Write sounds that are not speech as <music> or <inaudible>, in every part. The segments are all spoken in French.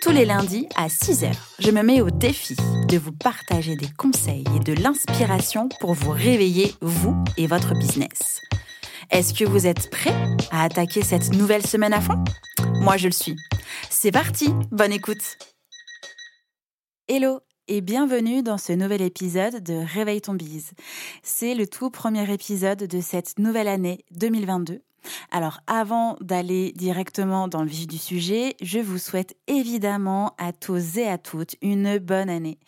Tous les lundis à 6h, je me mets au défi de vous partager des conseils et de l'inspiration pour vous réveiller, vous et votre business. Est-ce que vous êtes prêts à attaquer cette nouvelle semaine à fond? Moi, je le suis. C'est parti, bonne écoute Hello et bienvenue dans ce nouvel épisode de Réveille ton bise. C'est le tout premier épisode de cette nouvelle année 2022 alors avant d'aller directement dans le vif du sujet, je vous souhaite évidemment à tous et à toutes une bonne année.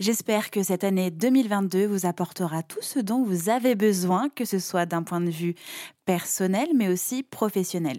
J'espère que cette année 2022 vous apportera tout ce dont vous avez besoin, que ce soit d'un point de vue personnel mais aussi professionnel.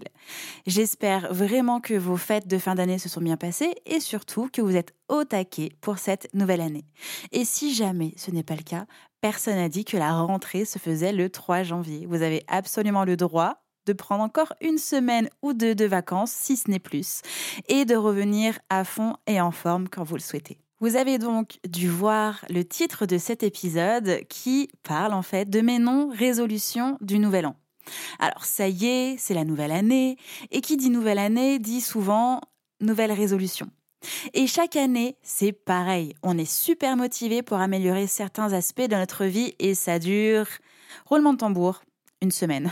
J'espère vraiment que vos fêtes de fin d'année se sont bien passées et surtout que vous êtes au taquet pour cette nouvelle année. Et si jamais ce n'est pas le cas, personne n'a dit que la rentrée se faisait le 3 janvier. Vous avez absolument le droit de prendre encore une semaine ou deux de vacances, si ce n'est plus, et de revenir à fond et en forme quand vous le souhaitez. Vous avez donc dû voir le titre de cet épisode qui parle en fait de mes non-résolutions du Nouvel An. Alors ça y est, c'est la nouvelle année, et qui dit nouvelle année dit souvent nouvelle résolution. Et chaque année, c'est pareil. On est super motivé pour améliorer certains aspects de notre vie et ça dure, roulement de tambour, une semaine,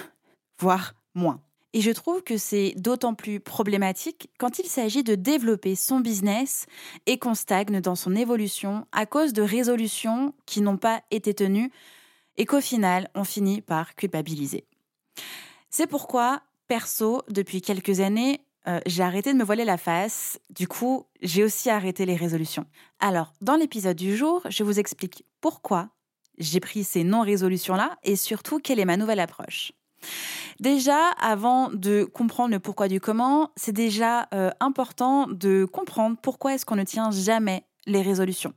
voire moins. Et je trouve que c'est d'autant plus problématique quand il s'agit de développer son business et qu'on stagne dans son évolution à cause de résolutions qui n'ont pas été tenues et qu'au final, on finit par culpabiliser. C'est pourquoi, perso, depuis quelques années, euh, j'ai arrêté de me voiler la face. Du coup, j'ai aussi arrêté les résolutions. Alors, dans l'épisode du jour, je vous explique pourquoi j'ai pris ces non-résolutions-là et surtout quelle est ma nouvelle approche. Déjà, avant de comprendre le pourquoi du comment, c'est déjà euh, important de comprendre pourquoi est-ce qu'on ne tient jamais les résolutions.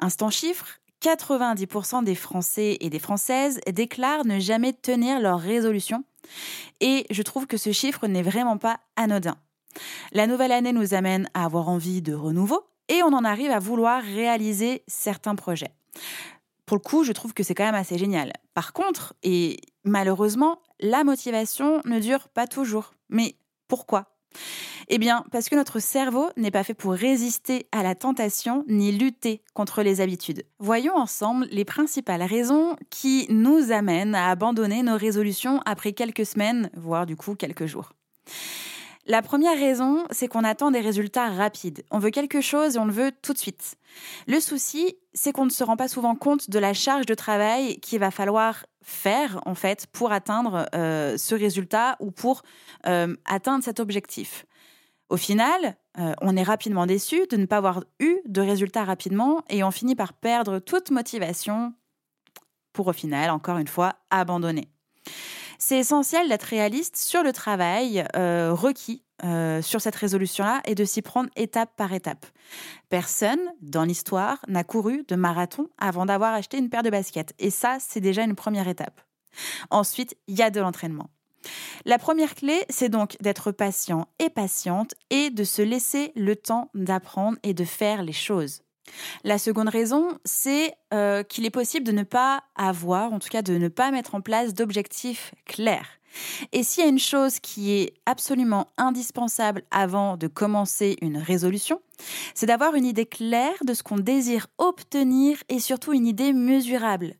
Instant chiffre, 90% des Français et des Françaises déclarent ne jamais tenir leurs résolutions. Et je trouve que ce chiffre n'est vraiment pas anodin. La nouvelle année nous amène à avoir envie de renouveau et on en arrive à vouloir réaliser certains projets pour le coup, je trouve que c'est quand même assez génial. Par contre, et malheureusement, la motivation ne dure pas toujours. Mais pourquoi? Eh bien, parce que notre cerveau n'est pas fait pour résister à la tentation ni lutter contre les habitudes. Voyons ensemble les principales raisons qui nous amènent à abandonner nos résolutions après quelques semaines, voire du coup quelques jours. La première raison, c'est qu'on attend des résultats rapides. On veut quelque chose et on le veut tout de suite. Le souci, c'est qu'on ne se rend pas souvent compte de la charge de travail qu'il va falloir faire, en fait, pour atteindre euh, ce résultat ou pour euh, atteindre cet objectif. Au final, euh, on est rapidement déçu de ne pas avoir eu de résultats rapidement et on finit par perdre toute motivation pour au final, encore une fois, abandonner c'est essentiel d'être réaliste sur le travail euh, requis euh, sur cette résolution-là et de s'y prendre étape par étape. Personne dans l'histoire n'a couru de marathon avant d'avoir acheté une paire de baskets. Et ça, c'est déjà une première étape. Ensuite, il y a de l'entraînement. La première clé, c'est donc d'être patient et patiente et de se laisser le temps d'apprendre et de faire les choses. La seconde raison, c'est euh, qu'il est possible de ne pas avoir, en tout cas de ne pas mettre en place d'objectifs clairs. Et s'il y a une chose qui est absolument indispensable avant de commencer une résolution, c'est d'avoir une idée claire de ce qu'on désire obtenir et surtout une idée mesurable.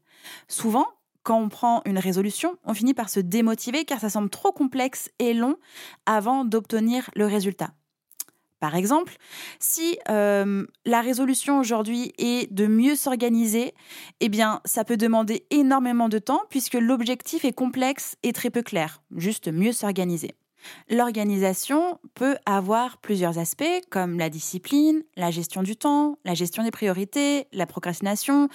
Souvent, quand on prend une résolution, on finit par se démotiver car ça semble trop complexe et long avant d'obtenir le résultat. Par exemple, si euh, la résolution aujourd'hui est de mieux s'organiser, eh ça peut demander énormément de temps puisque l'objectif est complexe et très peu clair. Juste mieux s'organiser. L'organisation peut avoir plusieurs aspects comme la discipline, la gestion du temps, la gestion des priorités, la procrastination,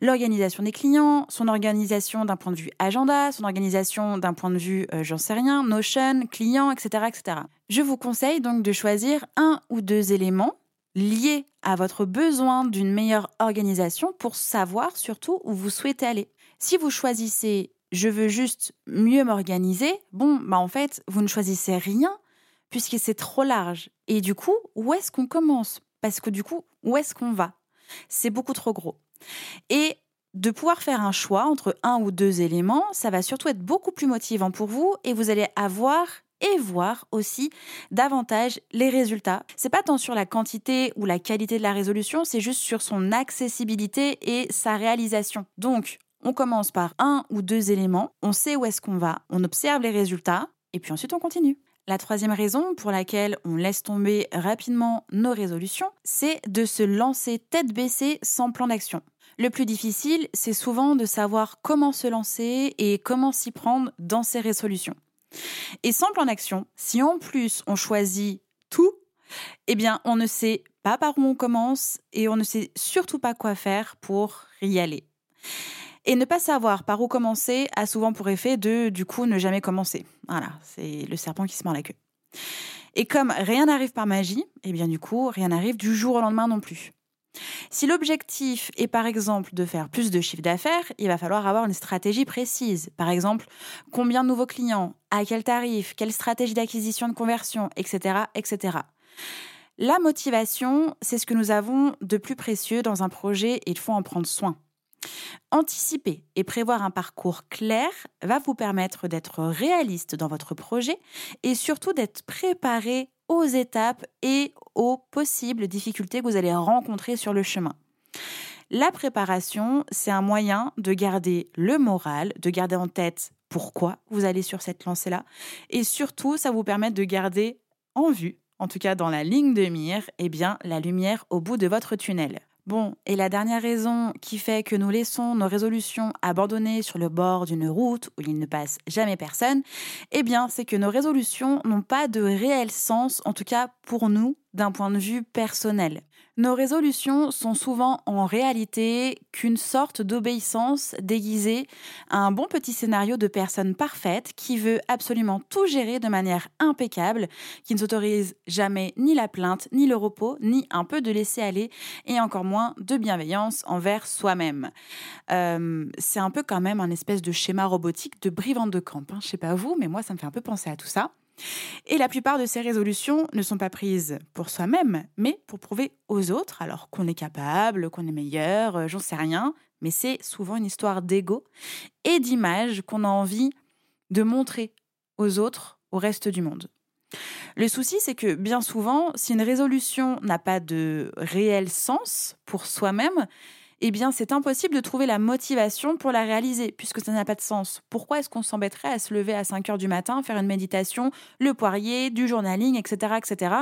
l'organisation des clients, son organisation d'un point de vue agenda, son organisation d'un point de vue, euh, j'en sais rien, Notion, client, etc., etc. Je vous conseille donc de choisir un ou deux éléments lié à votre besoin d'une meilleure organisation pour savoir surtout où vous souhaitez aller. Si vous choisissez je veux juste mieux m'organiser, bon, bah en fait, vous ne choisissez rien puisque c'est trop large. Et du coup, où est-ce qu'on commence? Parce que du coup, où est-ce qu'on va? C'est beaucoup trop gros. Et de pouvoir faire un choix entre un ou deux éléments, ça va surtout être beaucoup plus motivant pour vous et vous allez avoir et voir aussi davantage les résultats. C'est pas tant sur la quantité ou la qualité de la résolution, c'est juste sur son accessibilité et sa réalisation. Donc, on commence par un ou deux éléments, on sait où est-ce qu'on va, on observe les résultats et puis ensuite on continue. La troisième raison pour laquelle on laisse tomber rapidement nos résolutions, c'est de se lancer tête baissée sans plan d'action. Le plus difficile, c'est souvent de savoir comment se lancer et comment s'y prendre dans ses résolutions. Et sans plan d'action, si en plus on choisit tout, eh bien on ne sait pas par où on commence et on ne sait surtout pas quoi faire pour y aller. Et ne pas savoir par où commencer a souvent pour effet de, du coup, ne jamais commencer. Voilà, c'est le serpent qui se mord la queue. Et comme rien n'arrive par magie, eh bien du coup, rien n'arrive du jour au lendemain non plus. Si l'objectif est par exemple de faire plus de chiffre d'affaires, il va falloir avoir une stratégie précise. Par exemple, combien de nouveaux clients, à quel tarif, quelle stratégie d'acquisition de conversion, etc., etc. La motivation, c'est ce que nous avons de plus précieux dans un projet et il faut en prendre soin. Anticiper et prévoir un parcours clair va vous permettre d'être réaliste dans votre projet et surtout d'être préparé aux étapes et aux possibles difficultés que vous allez rencontrer sur le chemin. La préparation, c'est un moyen de garder le moral, de garder en tête pourquoi vous allez sur cette lancée-là, et surtout, ça vous permet de garder en vue, en tout cas dans la ligne de mire, eh bien, la lumière au bout de votre tunnel. Bon, et la dernière raison qui fait que nous laissons nos résolutions abandonnées sur le bord d'une route où il ne passe jamais personne, eh bien, c'est que nos résolutions n'ont pas de réel sens, en tout cas pour nous, d'un point de vue personnel. Nos résolutions sont souvent en réalité qu'une sorte d'obéissance déguisée à un bon petit scénario de personne parfaite qui veut absolument tout gérer de manière impeccable, qui ne s'autorise jamais ni la plainte, ni le repos, ni un peu de laisser aller, et encore moins de bienveillance envers soi-même. Euh, c'est un peu quand même un espèce de schéma robotique de brivante de camp. Hein. Je sais pas vous, mais moi ça me fait un peu penser à tout ça. Et la plupart de ces résolutions ne sont pas prises pour soi-même, mais pour prouver aux autres, alors qu'on est capable, qu'on est meilleur, euh, j'en sais rien, mais c'est souvent une histoire d'ego et d'image qu'on a envie de montrer aux autres, au reste du monde. Le souci, c'est que bien souvent, si une résolution n'a pas de réel sens pour soi-même, eh bien c'est impossible de trouver la motivation pour la réaliser, puisque ça n'a pas de sens. Pourquoi est-ce qu'on s'embêterait à se lever à 5 heures du matin, faire une méditation, le poirier, du journaling, etc., etc.,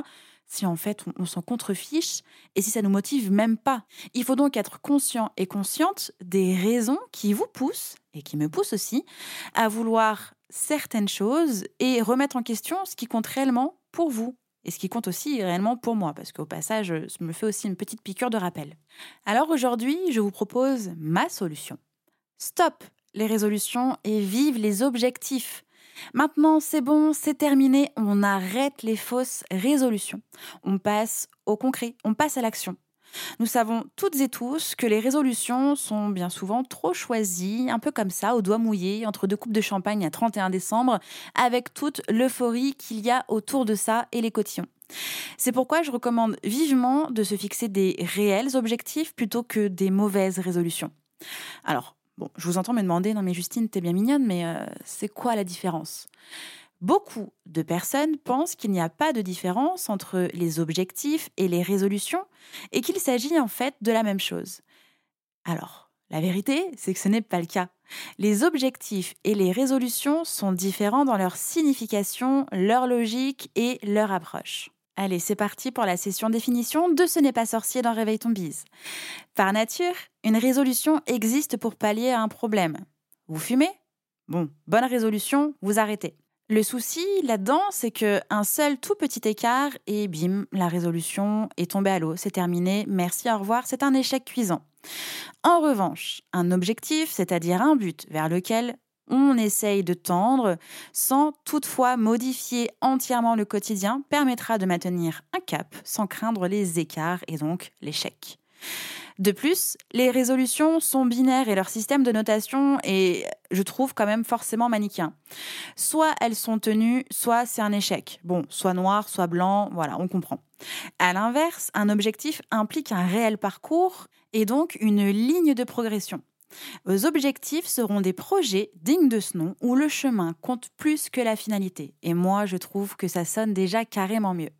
si en fait on, s'en contrefiche et si ça nous motive même pas? Il faut donc être conscient et consciente des raisons qui vous poussent, et qui me poussent aussi, à vouloir certaines choses et remettre en question ce qui compte réellement pour vous et ce qui compte aussi réellement pour moi, parce qu'au passage, je me fait aussi une petite piqûre de rappel. Alors aujourd'hui, je vous propose ma solution. Stop les résolutions et vive les objectifs. Maintenant, c'est bon, c'est terminé, on arrête les fausses résolutions. On passe au concret, on passe à l'action. Nous savons toutes et tous que les résolutions sont bien souvent trop choisies, un peu comme ça, au doigt mouillé, entre deux coupes de champagne à 31 décembre, avec toute l'euphorie qu'il y a autour de ça et les cotillons. C'est pourquoi je recommande vivement de se fixer des réels objectifs plutôt que des mauvaises résolutions. Alors, je vous entends me demander, non mais Justine, t'es bien mignonne, mais euh, c'est quoi la différence? Beaucoup de personnes pensent qu'il n'y a pas de différence entre les objectifs et les résolutions et qu'il s'agit en fait de la même chose. Alors, la vérité, c'est que ce n'est pas le cas. Les objectifs et les résolutions sont différents dans leur signification, leur logique et leur approche. Allez, c'est parti pour la session définition de Ce n'est pas sorcier dans Réveille ton bise. Par nature, une résolution existe pour pallier à un problème. Vous fumez? Bon, bonne résolution, vous arrêtez. Le souci là-dedans, c'est que un seul tout petit écart et bim, la résolution est tombée à l'eau, c'est terminé, merci, au revoir, c'est un échec cuisant. En revanche, un objectif, c'est-à-dire un but vers lequel on essaye de tendre sans toutefois modifier entièrement le quotidien permettra de maintenir un cap sans craindre les écarts et donc l'échec. De plus, les résolutions sont binaires et leur système de notation est, je trouve, quand même forcément manichéen. Soit elles sont tenues, soit c'est un échec. Bon, soit noir, soit blanc, voilà, on comprend. À l'inverse, un objectif implique un réel parcours et donc une ligne de progression. Vos objectifs seront des projets dignes de ce nom où le chemin compte plus que la finalité. Et moi, je trouve que ça sonne déjà carrément mieux.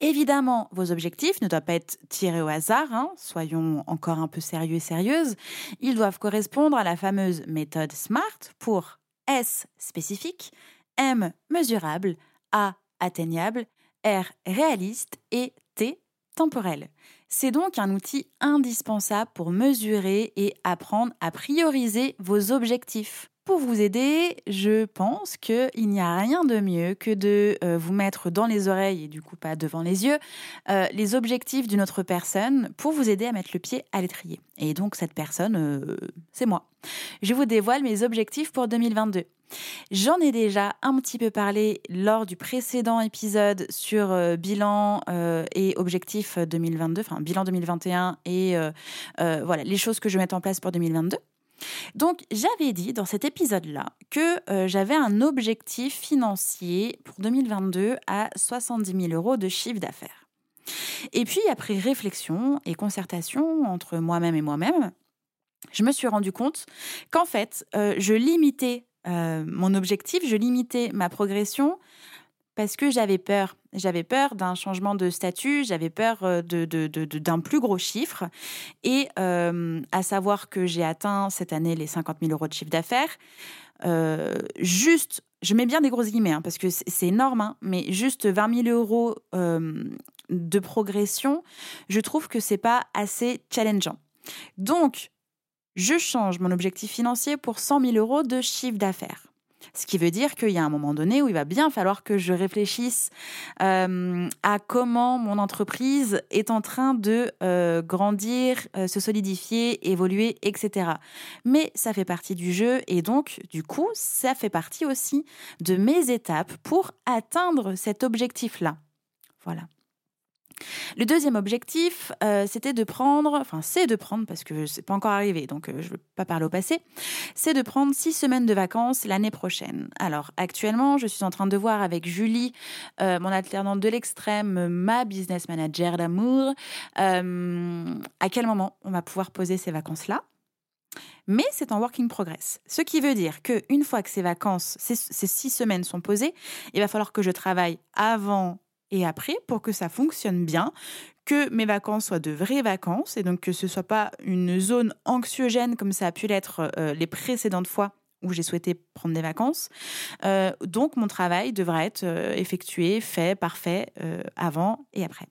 Évidemment, vos objectifs ne doivent pas être tirés au hasard, hein. soyons encore un peu sérieux et sérieuses. Ils doivent correspondre à la fameuse méthode SMART pour S spécifique, M mesurable, A atteignable, R réaliste et T temporel. C'est donc un outil indispensable pour mesurer et apprendre à prioriser vos objectifs. Pour vous aider, je pense qu'il n'y a rien de mieux que de euh, vous mettre dans les oreilles et du coup pas devant les yeux euh, les objectifs d'une autre personne pour vous aider à mettre le pied à l'étrier. Et donc cette personne, euh, c'est moi. Je vous dévoile mes objectifs pour 2022. J'en ai déjà un petit peu parlé lors du précédent épisode sur bilan et objectifs 2022, enfin bilan 2021 et voilà les choses que je vais en place pour 2022. Donc j'avais dit dans cet épisode-là que euh, j'avais un objectif financier pour 2022 à 70 000 euros de chiffre d'affaires. Et puis après réflexion et concertation entre moi-même et moi-même, je me suis rendu compte qu'en fait, euh, je limitais euh, mon objectif, je limitais ma progression parce que j'avais peur. J'avais peur d'un changement de statut, j'avais peur euh, de, d'un plus gros chiffre. Et euh, à savoir que j'ai atteint cette année les 50 000 euros de chiffre d'affaires. Euh, juste, je mets bien des grosses guillemets, hein, parce que c'est énorme, hein, mais juste 20 000 euros de progression, je trouve que c'est pas assez challengeant. Donc, je change mon objectif financier pour 100 000 euros de chiffre d'affaires. Ce qui veut dire qu'il y a un moment donné où il va bien falloir que je réfléchisse euh, à comment mon entreprise est en train de euh, grandir, euh, se solidifier, évoluer, etc. Mais ça fait partie du jeu et donc, du coup, ça fait partie aussi de mes étapes pour atteindre cet objectif-là. Voilà. Le deuxième objectif, euh, c'était de prendre, enfin c'est de prendre, parce que c'est pas encore arrivé, donc euh, je ne veux pas parler au passé, c'est de prendre six semaines de vacances l'année prochaine. Alors actuellement, je suis en train de voir avec Julie, euh, mon alternante de l'extrême, ma business manager d'amour, à quel moment on va pouvoir poser ces vacances-là. Mais c'est en working progress. Ce qui veut dire qu'une fois que ces vacances, ces, ces six semaines sont posées, il va falloir que je travaille avant et après pour que ça fonctionne bien, que mes vacances soient de vraies vacances et donc que ce soit pas une zone anxiogène comme ça a pu l'être euh, les précédentes fois où j'ai souhaité prendre des vacances. Euh, donc mon travail devra être euh, effectué, fait, parfait, avant et après.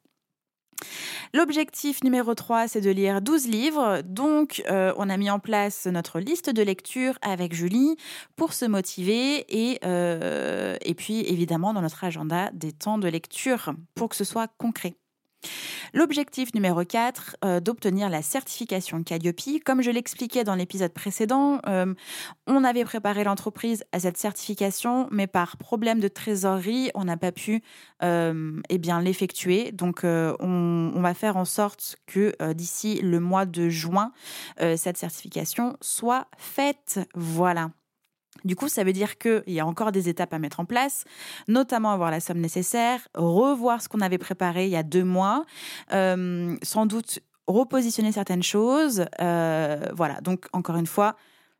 L'objectif numéro 3, c'est de lire 12 livres. Donc, euh, on a mis en place notre liste de lecture avec Julie pour se motiver et, euh, et puis, évidemment, dans notre agenda, des temps de lecture pour que ce soit concret. L'objectif numéro 4, euh, d'obtenir la certification Calliope. Comme je l'expliquais dans l'épisode précédent, euh, on avait préparé l'entreprise à cette certification, mais par problème de trésorerie, on n'a pas pu euh, eh l'effectuer. Donc, on, on, va faire en sorte que d'ici le mois de juin, cette certification soit faite. Voilà. Du coup, ça veut dire qu'il y a encore des étapes à mettre en place, notamment avoir la somme nécessaire, revoir ce qu'on avait préparé il y a deux mois, euh, sans doute repositionner certaines choses. Euh, voilà, donc encore une fois,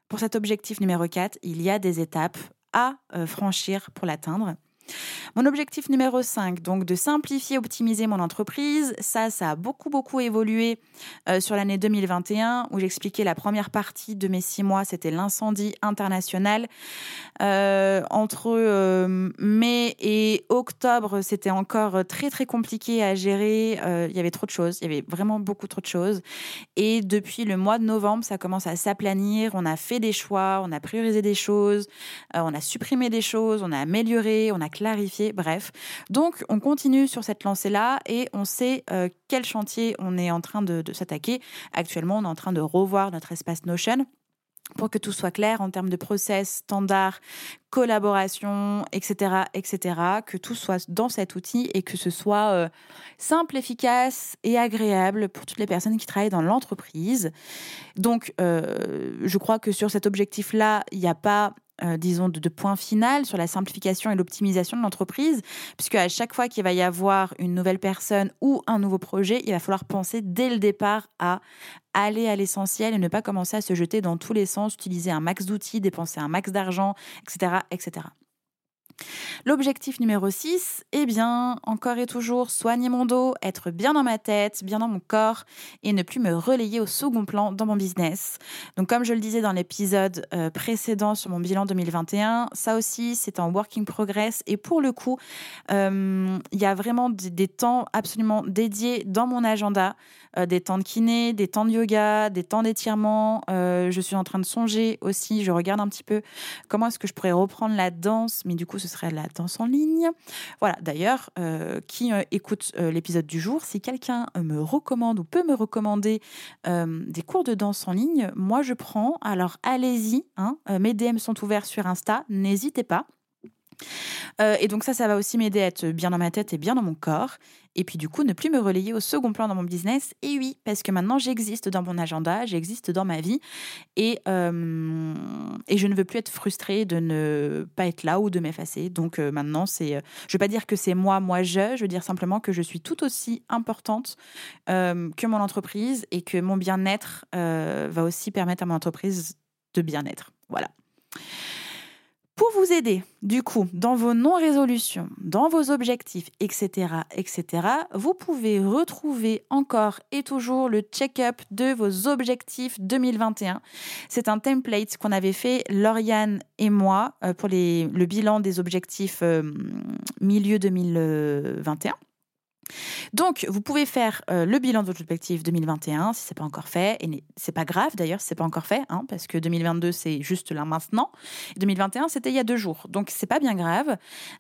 pour cet objectif numéro 4, il y a des étapes à euh, franchir pour l'atteindre. Mon objectif numéro 5, donc de simplifier, optimiser mon entreprise, ça, ça a beaucoup, beaucoup évolué euh, sur l'année 2021 où j'expliquais la première partie de mes six mois, c'était l'incendie international. Euh, entre euh, mai et octobre, c'était encore très, très compliqué à gérer. il y avait trop de choses, il y avait vraiment beaucoup trop de choses. Et depuis le mois de novembre, ça commence à s'aplanir. On a fait des choix, on a priorisé des choses, on a supprimé des choses, on a amélioré, on a clarifier, bref. Donc on continue sur cette lancée-là et on sait euh, quel chantier on est en train de, s'attaquer. Actuellement, on est en train de revoir notre espace Notion pour que tout soit clair en termes de process, standard, collaboration, etc., etc., que tout soit dans cet outil et que ce soit euh, simple, efficace et agréable pour toutes les personnes qui travaillent dans l'entreprise. Donc, euh, je crois que sur cet objectif-là, il n'y a pas euh, disons, de, point final sur la simplification et l'optimisation de l'entreprise, puisque à chaque fois qu'il va y avoir une nouvelle personne ou un nouveau projet, il va falloir penser dès le départ à aller à l'essentiel et ne pas commencer à se jeter dans tous les sens, utiliser un max d'outils, dépenser un max d'argent, etc., etc. L'objectif numéro 6, eh bien, encore et toujours, soigner mon dos, être bien dans ma tête, bien dans mon corps et ne plus me relayer au second plan dans mon business. Donc, comme je le disais dans l'épisode euh, précédent sur mon bilan 2021, ça aussi, c'est en working progress et pour le coup, euh, il y a vraiment des temps absolument dédiés dans mon agenda euh, des temps de kiné, des temps de yoga, des temps d'étirement. Je suis en train de songer aussi, je regarde un petit peu comment est-ce que je pourrais reprendre la danse, mais du coup ce serait la danse en ligne. Voilà, d'ailleurs, euh, qui écoute l'épisode du jour, si quelqu'un me recommande ou peut me recommander des cours de danse en ligne, moi je prends. Alors allez-y, hein, mes DM sont ouverts sur Insta, n'hésitez pas. Et donc ça, ça va aussi m'aider à être bien dans ma tête et bien dans mon corps. Et puis du coup, ne plus me relayer au second plan dans mon business. Et oui, parce que maintenant, j'existe dans mon agenda, j'existe dans ma vie. Et, euh, et je ne veux plus être frustrée de ne pas être là ou de m'effacer. Donc euh, maintenant, c'est, euh, je ne veux pas dire que c'est moi, moi, je. Je veux dire simplement que je suis tout aussi importante que mon entreprise et que mon bien-être va aussi permettre à mon entreprise de bien-être. Voilà. Du coup, dans vos non-résolutions, dans vos objectifs, etc., etc., vous pouvez retrouver encore et toujours le check-up de vos objectifs 2021. C'est un template qu'on avait fait, Lauriane et moi, euh, pour le bilan des objectifs euh, milieu 2021. Donc, vous pouvez faire euh, le bilan de votre objectif 2021 si ce n'est pas encore fait. Et c'est pas grave d'ailleurs si ce n'est pas encore fait, hein, parce que 2022, c'est juste là maintenant. 2021, c'était il y a deux jours. Donc, c'est pas bien grave.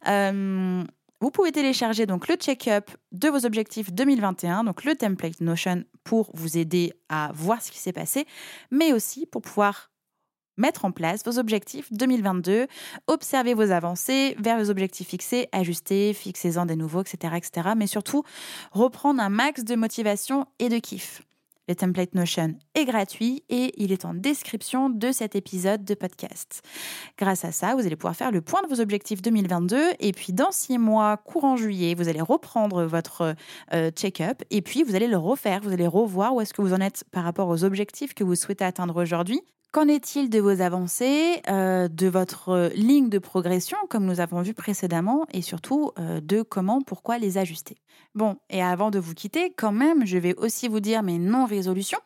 Euh, vous pouvez télécharger donc le check-up de vos objectifs 2021, donc le template Notion pour vous aider à voir ce qui s'est passé, mais aussi pour pouvoir mettre en place vos objectifs 2022, observer vos avancées vers vos objectifs fixés, ajuster, fixez-en des nouveaux, etc., etc. Mais surtout, reprendre un max de motivation et de kiff. Le template Notion est gratuit et il est en description de cet épisode de podcast. Grâce à ça, vous allez pouvoir faire le point de vos objectifs 2022 et puis dans six mois, courant juillet, vous allez reprendre votre euh, check-up et puis vous allez le refaire, vous allez revoir où est-ce que vous en êtes par rapport aux objectifs que vous souhaitez atteindre aujourd'hui Qu'en est-il de vos avancées, euh, de votre ligne de progression, comme nous avons vu précédemment, et surtout euh, de comment, pourquoi les ajuster? Bon, et avant de vous quitter, quand même, je vais aussi vous dire mes non-résolutions.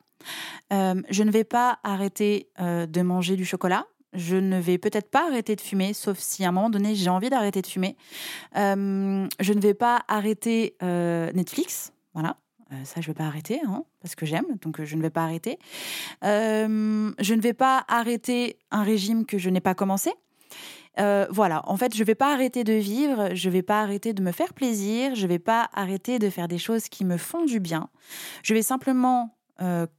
Euh, je ne vais pas arrêter de manger du chocolat. Je ne vais peut-être pas arrêter de fumer, sauf si à un moment donné j'ai envie d'arrêter de fumer. je ne vais pas arrêter Netflix. Voilà, euh, ça, je ne vais pas arrêter, hein, parce que j'aime, donc euh, je ne vais pas arrêter. Euh, je ne vais pas arrêter un régime que je n'ai pas commencé. voilà, en fait, je ne vais pas arrêter de vivre, je ne vais pas arrêter de me faire plaisir, je ne vais pas arrêter de faire des choses qui me font du bien. Je vais simplement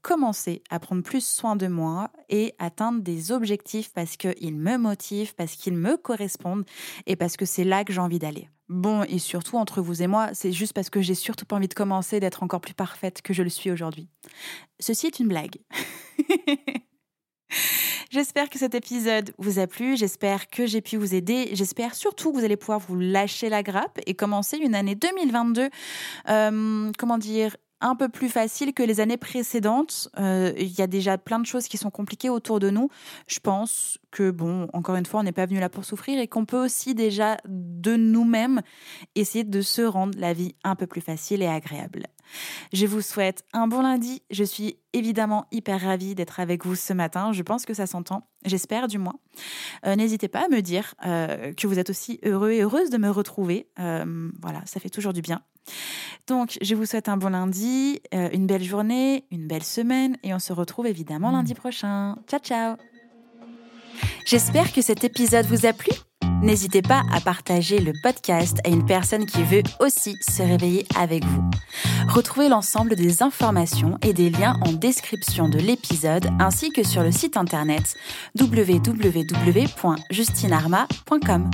commencer à prendre plus soin de moi et atteindre des objectifs parce qu'ils me motivent, parce qu'ils me correspondent et parce que c'est là que j'ai envie d'aller. Bon, et surtout entre vous et moi, c'est juste parce que j'ai surtout pas envie de commencer d'être encore plus parfaite que je le suis aujourd'hui. Ceci est une blague. <laughs> J'espère que cet épisode vous a plu, j'espère que j'ai pu vous aider, j'espère surtout que vous allez pouvoir vous lâcher la grappe et commencer une année 2022, euh, comment dire, un peu plus facile que les années précédentes. Euh, il y a déjà plein de choses qui sont compliquées autour de nous. Je pense que, bon, encore une fois, on n'est pas venu là pour souffrir et qu'on peut aussi déjà de nous-mêmes essayer de se rendre la vie un peu plus facile et agréable. Je vous souhaite un bon lundi. Je suis évidemment hyper ravie d'être avec vous ce matin. Je pense que ça s'entend. J'espère du moins. Euh, n'hésitez pas à me dire euh, que vous êtes aussi heureux et heureuse de me retrouver. voilà, ça fait toujours du bien. Donc, je vous souhaite un bon lundi, euh, une belle journée, une belle semaine et on se retrouve évidemment lundi prochain. Ciao, ciao J'espère que cet épisode vous a plu. N'hésitez pas à partager le podcast à une personne qui veut aussi se réveiller avec vous. Retrouvez l'ensemble des informations et des liens en description de l'épisode ainsi que sur le site internet www.justinarma.com.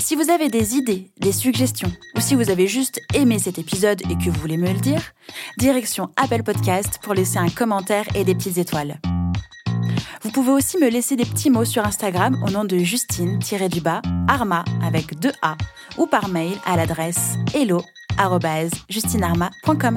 Si vous avez des idées, des suggestions, ou si vous avez juste aimé cet épisode et que vous voulez me le dire, direction Apple Podcast pour laisser un commentaire et des petites étoiles. Vous pouvez aussi me laisser des petits mots sur Instagram au nom de Justine-du-bas Arma avec deux A ou par mail à l'adresse hello@justinarma.com.